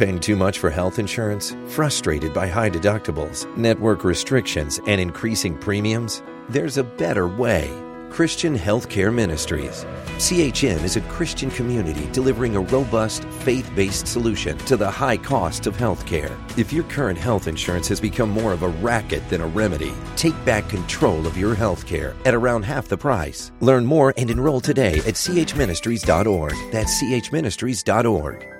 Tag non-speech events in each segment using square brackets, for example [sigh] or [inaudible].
paying too much for health insurance? Frustrated by high deductibles, network restrictions, and increasing premiums? There's a better way. Christian Healthcare Ministries. CHM is a Christian community delivering a robust, faith based solution to the high cost of healthcare. If your current health insurance has become more of a racket than a remedy, take back control of your healthcare at around half the price. Learn more and enroll today at chministries.org. That's chministries.org.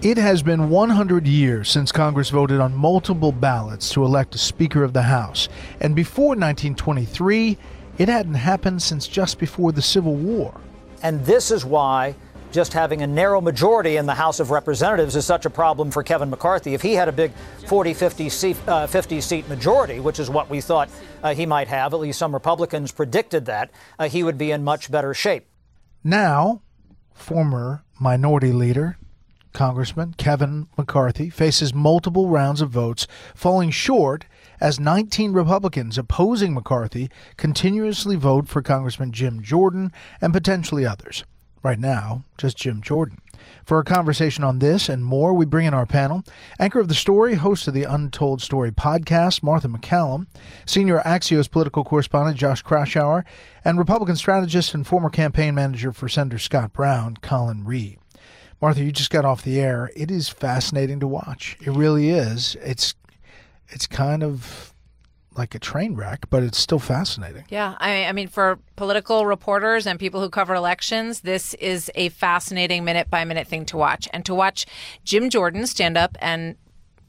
It has been 100 years since Congress voted on multiple ballots to elect a Speaker of the House. And before 1923, it hadn't happened since just before the Civil War. And this is why just having a narrow majority in the House of Representatives is such a problem for Kevin McCarthy. If he had a big 40, 50 seat, uh, 50 seat majority, which is what we thought uh, he might have, at least some Republicans predicted that, uh, he would be in much better shape. Now, former minority leader Congressman Kevin McCarthy faces multiple rounds of votes, falling short as 19 Republicans opposing McCarthy continuously vote for Congressman Jim Jordan and potentially others. Right now, just Jim Jordan. For a conversation on this and more, we bring in our panel anchor of the story, host of the Untold Story podcast, Martha MacCallum, senior Axios political correspondent Josh Kraushaar, and Republican strategist and former campaign manager for Senator Scott Brown, Colin Reed. Martha, you just got off the air. It is fascinating to watch. It really is. It's it's kind of like a train wreck, but it's still fascinating. Yeah, I, I mean, for political reporters and people who cover elections, this is a fascinating minute by minute thing to watch. And to watch Jim Jordan stand up and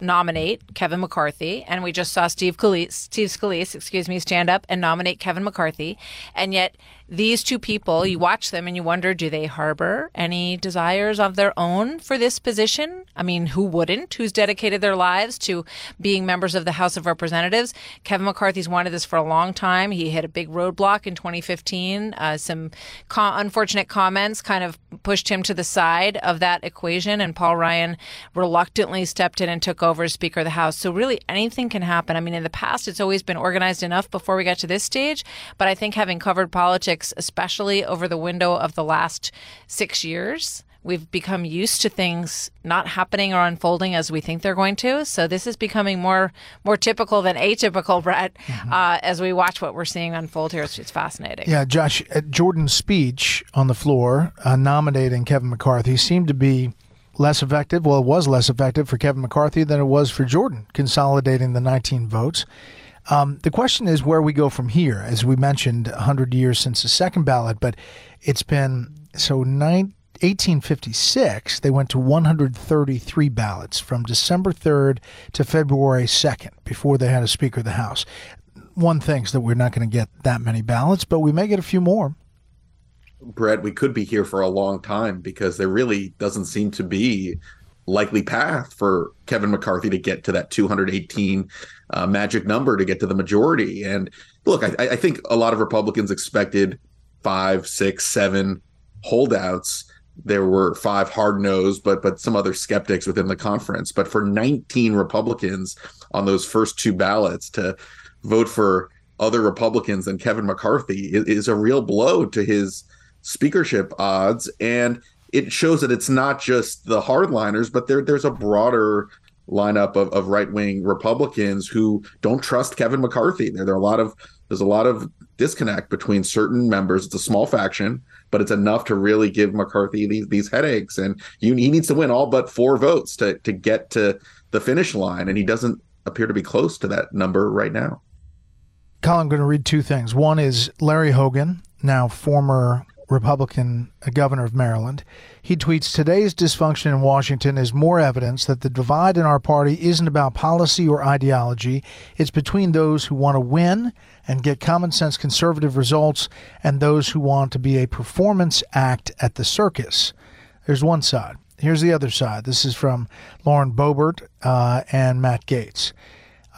nominate Kevin McCarthy, and we just saw Steve Scalise, Steve Scalise, excuse me, stand up and nominate Kevin McCarthy, and yet these two people, you watch them and you wonder, do they harbor any desires of their own for this position? I mean, who wouldn't? Who's dedicated their lives to being members of the House of Representatives? Kevin McCarthy's wanted this for a long time. He hit a big roadblock in 2015. Uh, some co- unfortunate comments kind of pushed him to the side of that equation, and Paul Ryan reluctantly stepped in and took over as Speaker of the House. So really, anything can happen. I mean, in the past, it's always been organized enough before we got to this stage, but I think having covered politics especially over the window of the last six years. We've become used to things not happening or unfolding as we think they're going to. So this is becoming more more typical than atypical, [laughs] Bret, mm-hmm. uh, as we watch what we're seeing unfold here. It's, it's fascinating. Yeah, Josh, Jordan's speech on the floor uh, nominating Kevin McCarthy seemed to be less effective. Well, it was less effective for Kevin McCarthy than it was for Jordan, consolidating the 19 votes. Um, the question is where we go from here. As we mentioned, 100 years since the second ballot, but it's been so nine, 1856, they went to 133 ballots from December 3rd to February 2nd before they had a Speaker of the House. One thinks that we're not going to get that many ballots, but we may get a few more. Bret, we could be here for a long time because there really doesn't seem to be likely path for Kevin McCarthy to get to that 218 uh, magic number to get to the majority. And look, I, I think a lot of Republicans expected five, six, seven holdouts. There were five hard nosed, but but some other skeptics within the conference. But for 19 Republicans on those first two ballots to vote for other Republicans than Kevin McCarthy is, is a real blow to his speakership odds. And it shows that it's not just the hardliners, but there there's a broader lineup of, of right wing Republicans who don't trust Kevin McCarthy. There, there are a lot of there's a lot of disconnect between certain members. It's a small faction, but it's enough to really give McCarthy these these headaches. And you, he needs to win all but four votes to to get to the finish line, and he doesn't appear to be close to that number right now. Colin, I'm going to read two things. One is Larry Hogan, now former Republican governor of Maryland. He tweets Today's dysfunction in Washington is more evidence that the divide in our party isn't about policy or ideology. It's between those who want to win and get common sense conservative results and those who want to be a performance act at the circus. There's one side. Here's the other side. This is from Lauren Boebert uh, and Matt Gaetz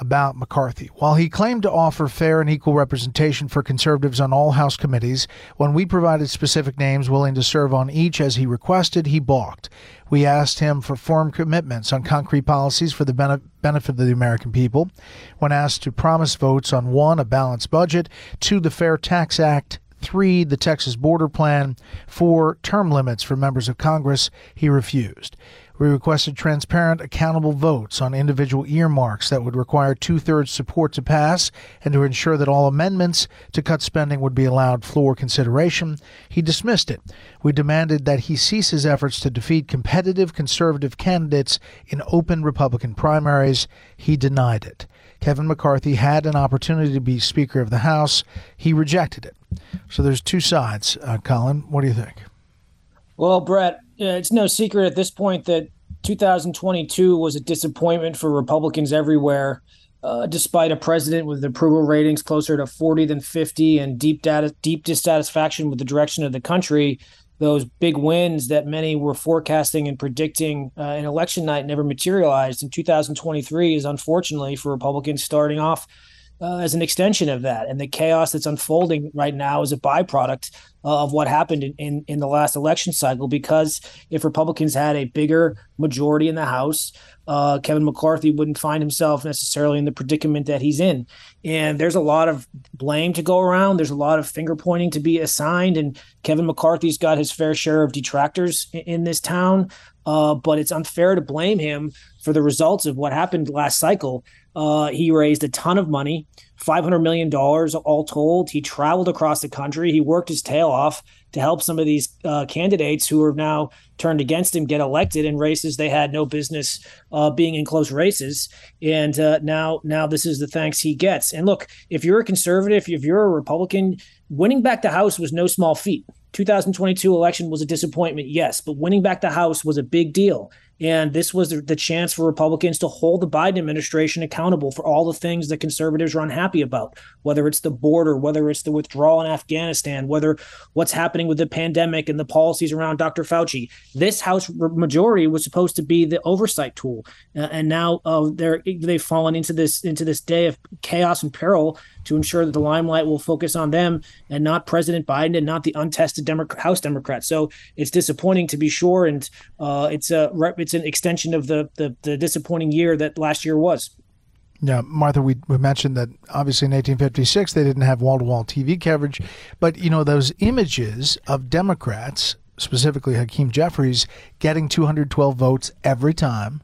about McCarthy. While he claimed to offer fair and equal representation for conservatives on all House committees, when we provided specific names willing to serve on each as he requested, he balked. We asked him for firm commitments on concrete policies for the benefit of the American people. When asked to promise votes on one, a balanced budget, two, the Fair Tax Act, three, the Texas border plan, four, term limits for members of Congress, he refused. We requested transparent, accountable votes on individual earmarks that would require two thirds support to pass and to ensure that all amendments to cut spending would be allowed floor consideration. He dismissed it. We demanded that he cease his efforts to defeat competitive conservative candidates in open Republican primaries. He denied it. Kevin McCarthy had an opportunity to be Speaker of the House. He rejected it. So there's two sides. Uh, Colin, what do you think? Well, Bret, it's no secret at this point that 2022 was a disappointment for Republicans everywhere. Uh, despite a president with approval ratings closer to 40 than 50 and deep data, deep dissatisfaction with the direction of the country, those big wins that many were forecasting and predicting uh, in election night never materialized. And 2023 is unfortunately for Republicans starting off uh, as an extension of that. And the chaos that's unfolding right now is a byproduct uh, of what happened in, in, in, the last election cycle. Because if Republicans had a bigger majority in the House, uh, Kevin McCarthy wouldn't find himself necessarily in the predicament that he's in. And there's a lot of blame to go around. There's a lot of finger pointing to be assigned. And Kevin McCarthy's got his fair share of detractors in, in this town. Uh, but it's unfair to blame him for the results of what happened last cycle. Uh, he raised a ton of money, $500 million all told. He traveled across the country. He worked his tail off to help some of these uh, candidates who are now turned against him get elected in races they had no business uh, being in close races. And uh, now, now this is the thanks he gets. And look, if you're a conservative, if you're a Republican, winning back the House was no small feat. 2022 election was a disappointment, yes, but winning back the House was a big deal. And this was the, chance for Republicans to hold the Biden administration accountable for all the things that conservatives are unhappy about, whether it's the border, whether it's the withdrawal in Afghanistan, whether what's happening with the pandemic and the policies around Dr. Fauci. This House majority was supposed to be the oversight tool, uh, and now uh, they're they've fallen into this into this day of chaos and peril to ensure that the limelight will focus on them and not President Biden and not the untested House Democrats. So it's disappointing to be sure, and uh, it's a it's an extension of the, the the disappointing year that last year was. Yeah, Martha, we, we mentioned that obviously in 1856 they didn't have wall to wall TV coverage, but you know those images of Democrats, specifically Hakeem Jeffries, getting 212 votes every time,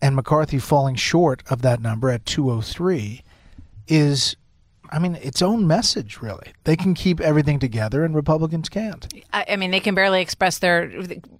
and McCarthy falling short of that number at 203, is I mean, its own message, really. They can keep everything together, and Republicans can't. I, I, mean, they can barely express their,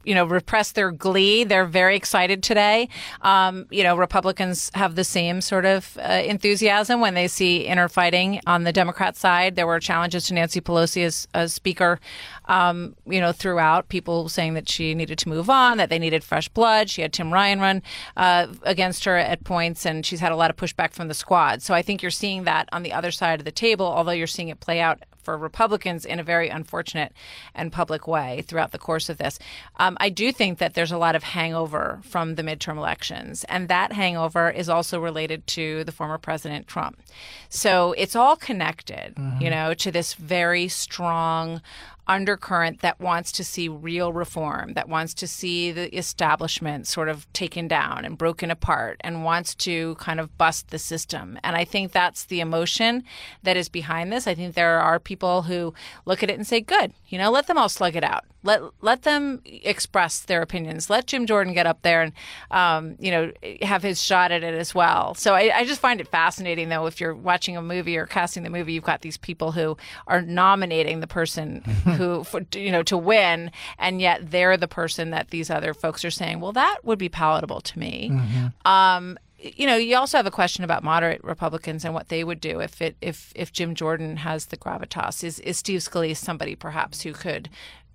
you know, repress their glee. They're very excited today. Um, you know, Republicans have the same sort of uh, enthusiasm when they see inner fighting on the Democrat side. There were challenges to Nancy Pelosi as, as Speaker, um, you know, throughout. People saying that she needed to move on, that they needed fresh blood. She had Tim Ryan run uh, against her at points, and she's had a lot of pushback from the squad. So I think you're seeing that on the other side of the table, although you're seeing it play out for Republicans in a very unfortunate and public way throughout the course of this. Um, I do think that there's a lot of hangover from the midterm elections, and that hangover is also related to the former President Trump. So it's all connected, mm-hmm. you know, to this very strong undercurrent that wants to see real reform, that wants to see the establishment sort of taken down and broken apart, and wants to kind of bust the system. And I think that's the emotion that is behind this. I think there are people who look at it and say, good, you know, let them all slug it out. Let let them express their opinions. Let Jim Jordan get up there and, um, you know, have his shot at it as well. So I, I just find it fascinating, though, if you're watching a movie or casting the movie, you've got these people who are nominating the person [laughs] who, for, you know, to win, and yet they're the person that these other folks are saying, well, that would be palatable to me. Mm-hmm. Um, you know, you also have a question about moderate Republicans and what they would do if it if if Jim Jordan has the gravitas. Is is Steve Scalise somebody perhaps who could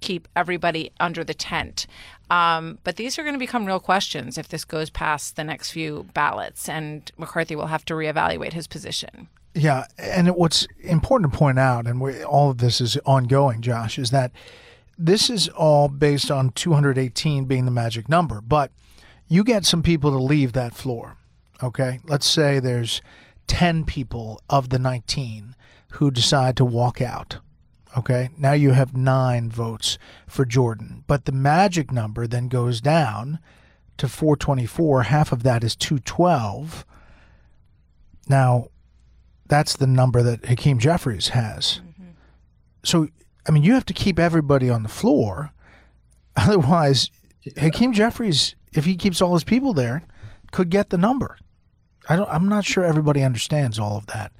keep everybody under the tent? Um, but these are going to become real questions if this goes past the next few ballots, and McCarthy will have to reevaluate his position. Yeah, and what's important to point out, and we, all of this is ongoing, Josh, is that this is all based on 218 being the magic number, but you get some people to leave that floor. Okay, let's say there's 10 people of the 19 who decide to walk out. Okay, now you have nine votes for Jordan, but the magic number then goes down to 424. Half of that is 212. Now, that's the number that Hakeem Jeffries has. Mm-hmm. So, I mean, you have to keep everybody on the floor. Otherwise, yeah. Hakeem Jeffries, if he keeps all his people there, could get the number. I don't. I'm not sure everybody understands all of that.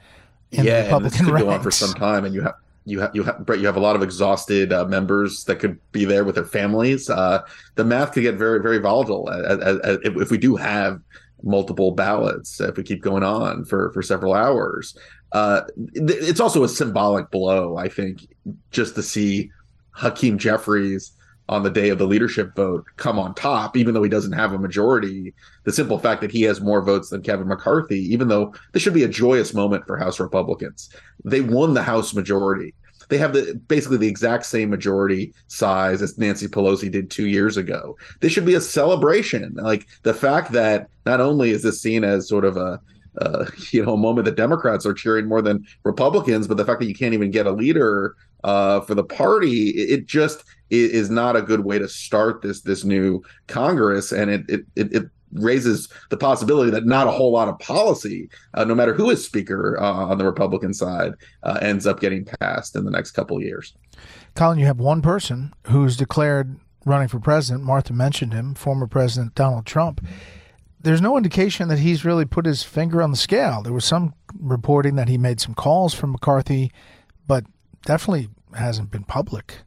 In yeah, the Republican and this could ranks. go on for some time, and you have you have you have you have a lot of exhausted uh, members that could be there with their families. Uh, the math could get very very volatile as, as, as, if we do have multiple ballots if we keep going on for for several hours. Uh, it's also a symbolic blow, I think, just to see Hakeem Jeffries on the day of the leadership vote come on top, even though he doesn't have a majority. The simple fact that he has more votes than Kevin McCarthy, even though this should be a joyous moment for House Republicans, they won the House majority. They have the basically the exact same majority size as Nancy Pelosi did two years ago. This should be a celebration. Like the fact that not only is this seen as sort of a uh, [laughs] you know, a moment that Democrats are cheering more than Republicans, but the fact that you can't even get a leader uh, for the party, it just is not a good way to start this this new Congress, and it it it, it raises the possibility that not a whole lot of policy, uh, no matter who is speaker uh, on the Republican side, uh, ends up getting passed in the next couple years. Colin, you have one person who's declared running for president. Martha mentioned him, former President Donald Trump. There's no indication that he's really put his finger on the scale. There was some reporting that he made some calls from McCarthy, but definitely hasn't been public.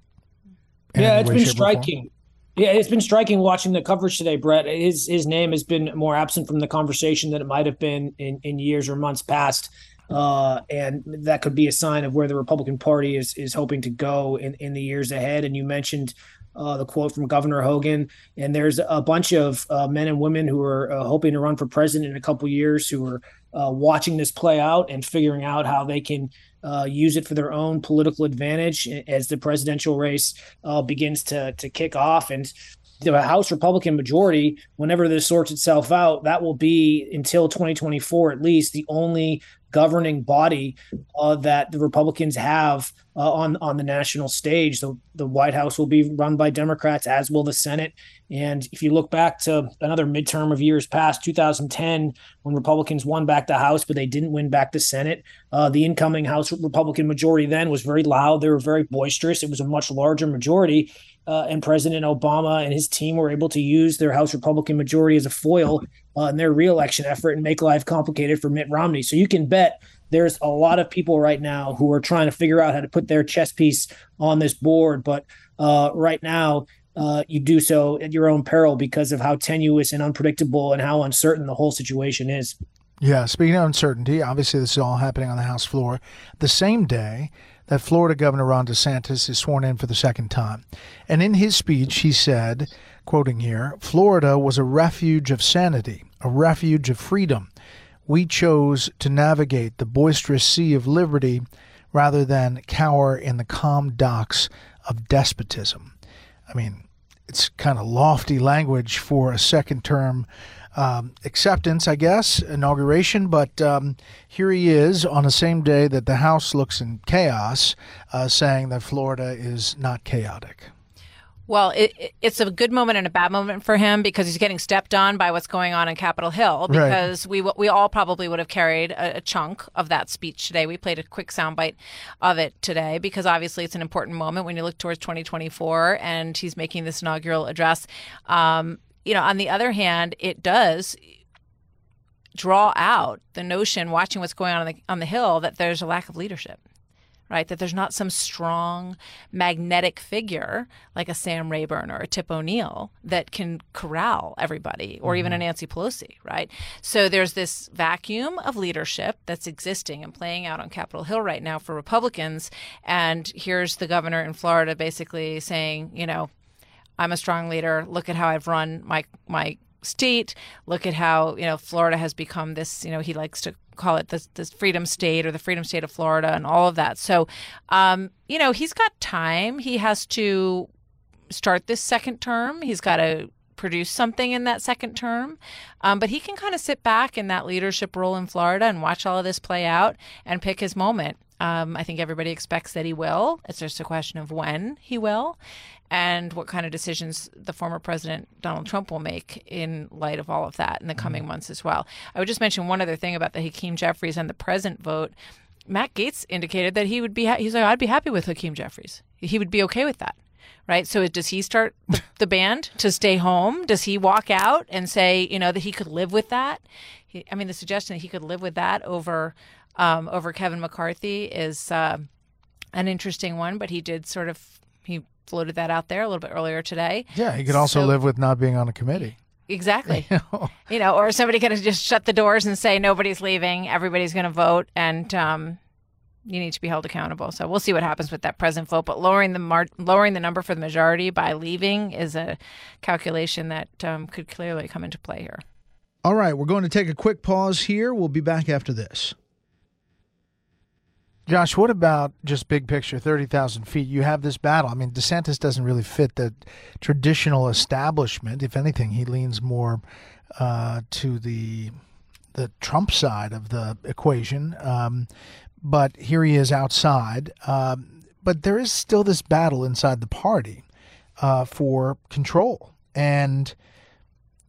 Yeah, it's been striking. Yeah, it's been striking watching the coverage today, Bret. His his name has been more absent from the conversation than it might have been in, in years or months past. Uh, and that could be a sign of where the Republican Party is is hoping to go in, in the years ahead. And you mentioned uh, the quote from Governor Hogan, and there's a bunch of uh, men and women who are uh, hoping to run for president in a couple years who are uh, watching this play out and figuring out how they can uh, use it for their own political advantage as the presidential race uh, begins to to kick off. And the House Republican majority, whenever this sorts itself out, that will be until 2024 at least the only governing body uh, that the Republicans have uh, on on the national stage. The the White House will be run by Democrats, as will the Senate. And if you look back to another midterm of years past, 2010, when Republicans won back the House, but they didn't win back the Senate, uh, the incoming House Republican majority then was very loud. They were very boisterous. It was a much larger majority. Uh, and President Obama and his team were able to use their House Republican majority as a foil uh, in their reelection effort and make life complicated for Mitt Romney. So you can bet there's a lot of people right now who are trying to figure out how to put their chess piece on this board. But uh, right now, uh, you do so at your own peril because of how tenuous and unpredictable and how uncertain the whole situation is. Yeah, speaking of uncertainty, obviously this is all happening on the House floor. The same day that Florida Governor Ron DeSantis is sworn in for the second time. And in his speech, he said, quoting here, Florida was a refuge of sanity, a refuge of freedom. We chose to navigate the boisterous sea of liberty rather than cower in the calm docks of despotism. I mean, it's kind of lofty language for a second term um, acceptance, I guess, inauguration. But um, here he is on the same day that the House looks in chaos, uh, saying that Florida is not chaotic. Well, it, it's a good moment and a bad moment for him because he's getting stepped on by what's going on in Capitol Hill. Because right. we we all probably would have carried a, a, chunk of that speech today. We played a quick soundbite of it today because obviously it's an important moment when you look towards 2024 and he's making this inaugural address. Um, you know, on the other hand, it does draw out the notion, watching what's going on on the, on the Hill, that there's a lack of leadership. right? That there's not some strong magnetic figure like a Sam Rayburn or a Tip O'Neill that can corral everybody or mm-hmm. even a mm-hmm. Nancy Pelosi, right? So there's this vacuum of leadership that's existing and playing out on Capitol Hill right now for Republicans. And here's the governor in Florida basically saying, you know, I'm a strong leader. Look at how I've run my my state. Look at how you know Florida has become this. You know, he likes to call it the, this freedom state or the freedom state of Florida and all of that. So, um, you know, he's got time. He has to start this second term. He's got to produce something in that second term. Um, but he can kind of sit back in that leadership role in Florida and watch all of this play out and pick his moment. Um, I think everybody expects that he will. It's just a question of when he will and what kind of decisions the former president Donald Trump will make in light of all of that in the coming mm-hmm. months as well. I would just mention one other thing about the Hakeem Jeffries and the present vote. Matt Gaetz indicated that he would be ha- he's like I'd be happy with Hakeem Jeffries. He would be okay with that. Right? So does he start the, [laughs] the band to stay home? Does he walk out and say, you know, that he could live with that? He, I mean, the suggestion that he could live with that over um, over Kevin McCarthy is uh, an interesting one, but he did sort of floated that out there a little bit earlier today. Yeah, he could also so, live with not being on a committee. Exactly. [laughs] you, know? you know, or somebody could just shut the doors and say nobody's leaving, everybody's going to vote, and um, you need to be held accountable. So we'll see what happens with that present vote. But lowering the mar- lowering the number for the majority by leaving is a calculation that um, could clearly come into play here. All right, we're going to take a quick pause here. We'll be back after this. Josh, what about just big picture, 30,000 feet? You have this battle. I mean, DeSantis doesn't really fit the traditional establishment. If anything, he leans more uh, to the the Trump side of the equation. Um, but here he is outside. Um, but there is still this battle inside the party uh, for control. And,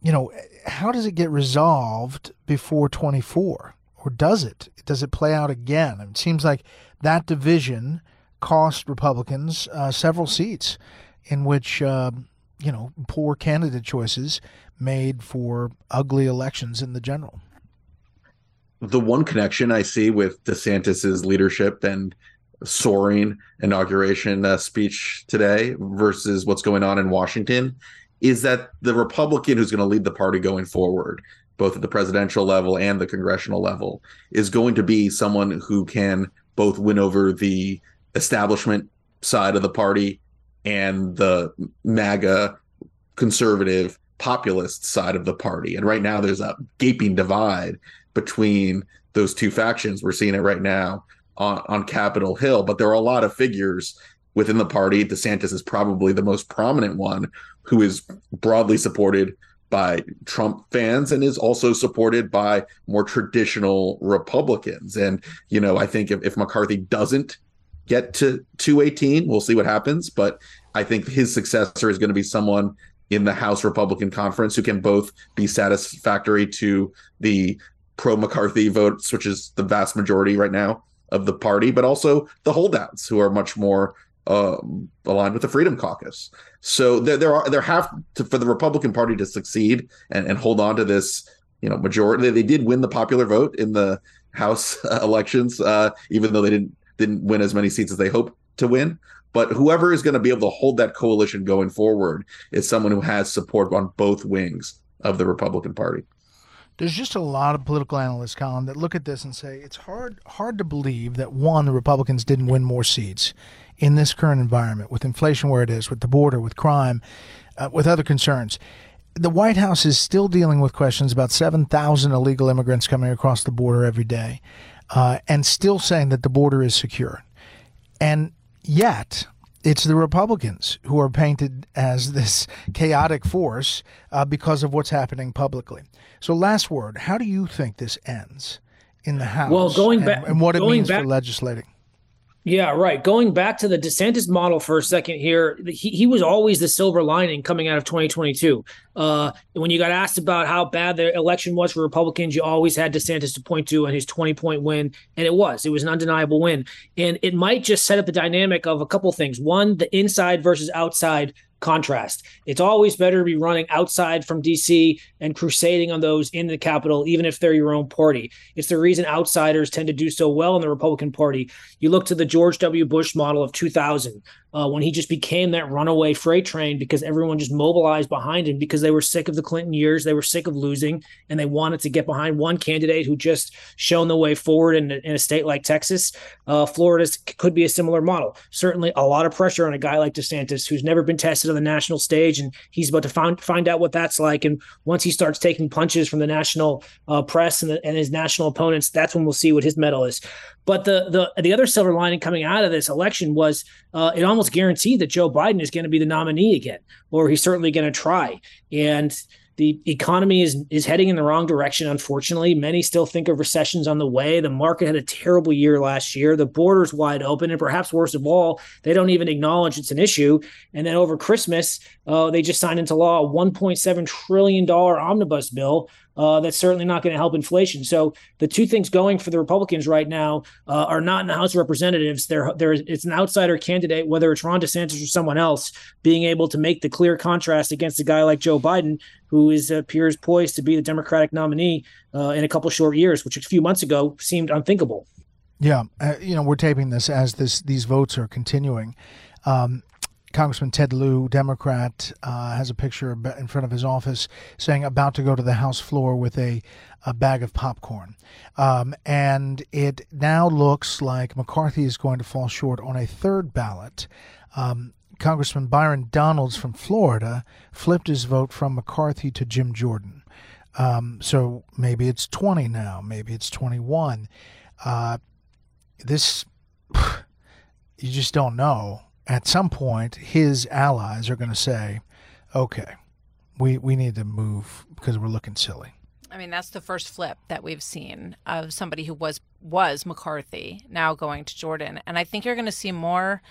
you know, how does it get resolved before 24? Or does it? Does it play out again? It seems like that division cost Republicans uh, several seats, in which uh, you know poor candidate choices made for ugly elections in the general. The one connection I see with DeSantis's leadership and soaring inauguration uh, speech today versus what's going on in Washington is that the Republican who's going to lead the party going forward both at the presidential level and the congressional level, is going to be someone who can both win over the establishment side of the party and the MAGA conservative populist side of the party. And right now, there's a gaping divide between those two factions. We're seeing it right now on, on Capitol Hill, but there are a lot of figures within the party. DeSantis is probably the most prominent one who is broadly supported by Trump fans and is also supported by more traditional Republicans. And, you know, I think if, if McCarthy doesn't get to 218, we'll see what happens. But I think his successor is going to be someone in the House Republican Conference who can both be satisfactory to the pro McCarthy votes, which is the vast majority right now of the party, but also the holdouts who are much more uh, aligned with the Freedom Caucus. So there, there are there have to for the Republican Party to succeed and, and hold on to this, you know, majority. They did win the popular vote in the House [laughs] elections, uh, even though they didn't didn't win as many seats as they hoped to win. But whoever is going to be able to hold that coalition going forward is someone who has support on both wings of the Republican Party. There's just a lot of political analysts, Colin, that look at this and say it's hard hard to believe that one, the Republicans didn't win more seats in this current environment, with inflation where it is, with the border, with crime, uh, with other concerns. The White House is still dealing with questions about 7,000 illegal immigrants coming across the border every day, uh, and still saying that the border is secure. And yet, it's the Republicans who are painted as this chaotic force uh, because of what's happening publicly. So, last word: How do you think this ends in the House? Well, going back and, and what it means back, for legislating. Yeah, right. Going back to the DeSantis model for a second here, he, he was always the silver lining coming out of 2022. Uh, when you got asked about how bad the election was for Republicans, you always had DeSantis to point to and his 20 point win. And it was, it was an undeniable win. And it might just set up the dynamic of a couple things. One, the inside versus outside contrast. It's always better to be running outside from DC and crusading on those in the Capitol, even if they're your own party. It's the reason outsiders tend to do so well in the Republican Party. You look to the George W. Bush model of 2000, uh, when he just became that runaway freight train because everyone just mobilized behind him because they were sick of the Clinton years, they were sick of losing, and they wanted to get behind one candidate who just shown the way forward in, in a state like Texas. Uh, Florida could be a similar model. Certainly, a lot of pressure on a guy like DeSantis who's never been tested on the national stage, and he's about to find find out what that's like. And once he starts taking punches from the national uh, press and, the, and his national opponents, that's when we'll see what his mettle is. But the the the other silver lining coming out of this election was uh, it almost guaranteed that Joe Biden is going to be the nominee again, or he's certainly going to try. And the economy is is heading in the wrong direction. Unfortunately, many still think of recessions on the way. The market had a terrible year last year. The border's wide open, and perhaps worst of all, they don't even acknowledge it's an issue. And then over Christmas, uh, they just signed into law a 1.7 trillion dollar omnibus bill uh, that's certainly not going to help inflation. So the two things going for the Republicans right now uh, are not in the House of Representatives. There, there, it's an outsider candidate, whether it's Ron DeSantis or someone else, being able to make the clear contrast against a guy like Joe Biden, who is appears poised to be the Democratic nominee uh, in a couple short years, which a few months ago seemed unthinkable. Yeah, uh, you know, we're taping this as this these votes are continuing. Um, Congressman Ted Lieu, Democrat, uh, has a picture in front of his office saying about to go to the House floor with a, a bag of popcorn. Um, and it now looks like McCarthy is going to fall short on a third ballot. Um, Congressman Byron Donalds from Florida flipped his vote from McCarthy to Jim Jordan. Um, so maybe it's 20 now, maybe it's 21. Uh, this, [sighs] you just don't know at some point, his allies are going to say, okay, we, we need to move because we're looking silly. I mean, that's the first flip that we've seen of somebody who was was McCarthy now going to Jordan, and I think you're going to see more.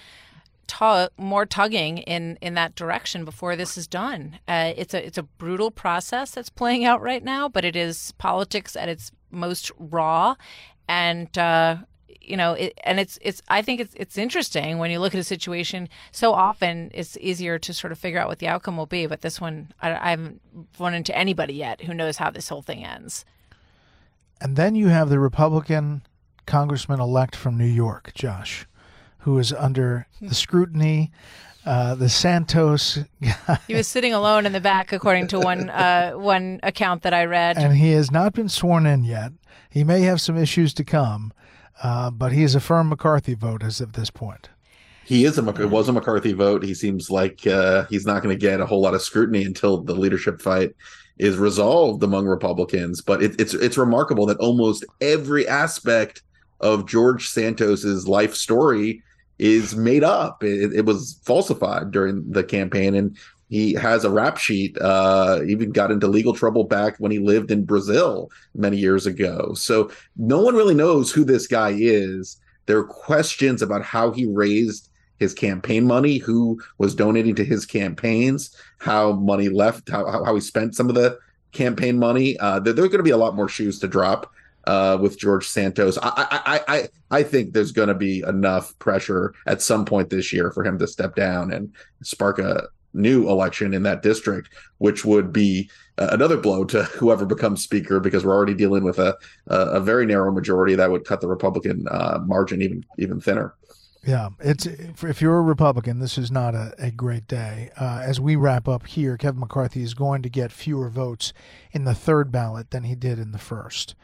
More tugging in in that direction before this is done. Uh, it's a it's a brutal process that's playing out right now, but it is politics at its most raw, and uh, you know, it, and it's it's. I think it's it's interesting when you look at a situation. So often, it's easier to sort of figure out what the outcome will be. But this one, I, I haven't run into anybody yet who knows how this whole thing ends. And then you have the Republican congressman elect from New York, Josh, who is under the scrutiny. Uh, the Santos guy. He was sitting alone in the back, according to one uh, one account that I read. And he has not been sworn in yet. He may have some issues to come. Uh, but he is a firm McCarthy vote as of this point. He is a it was a McCarthy vote. He seems like uh, he's not going to get a whole lot of scrutiny until the leadership fight is resolved among Republicans. But it, it's it's remarkable that almost every aspect of George Santos's life story is made up. It, it, was falsified during the campaign, and he has a rap sheet. Uh, even got into legal trouble back when he lived in Brazil many years ago. So no one really knows who this guy is. There are questions about how he raised his campaign money, who was donating to his campaigns, how money left, how how, he spent some of the campaign money. Uh, there, there are going to be a lot more shoes to drop. Uh, with George Santos. I I I I think there's going to be enough pressure at some point this year for him to step down and spark a new election in that district, which would be uh, another blow to [laughs] whoever becomes speaker because we're already dealing with a a, very narrow majority that would cut the Republican uh, margin even even thinner. Yeah, it's if you're a Republican, this is not a, a great day. Uh, as we wrap up here, Kevin McCarthy is going to get fewer votes in the third ballot than he did in the first,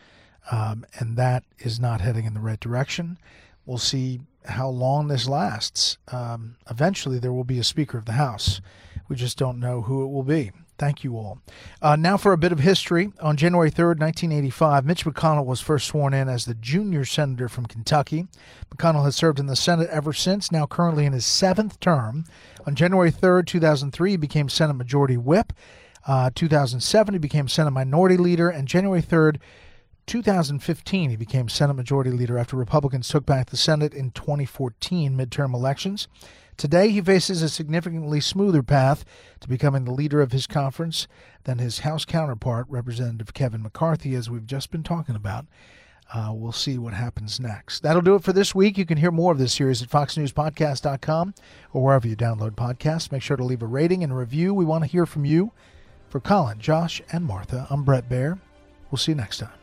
um, and that is not heading in the right direction. We'll see how long this lasts. Um, eventually, there will be a Speaker of the House. We just don't know who it will be. Thank you all. Uh, now, for a bit of history. On January 3rd, 1985, Mitch McConnell was first sworn in as the junior senator from Kentucky. McConnell has served in the Senate ever since, now currently in his seventh term. On January 3rd, 2003, he became Senate Majority Whip. Uh, 2007, he became Senate Minority Leader. And January 3rd, 2015, he became Senate Majority Leader after Republicans took back the Senate in 2014 midterm elections. Today, he faces a significantly smoother path to becoming the leader of his conference than his House counterpart, Representative Kevin McCarthy, as we've just been talking about. uh, we'll see what happens next. That'll do it for this week. You can hear more of this series at foxnewspodcast.com or wherever you download podcasts. Make sure to leave a rating and a review. We want to hear from you. For Colin, Josh, and Martha, I'm Bret Baier. We'll see you next time.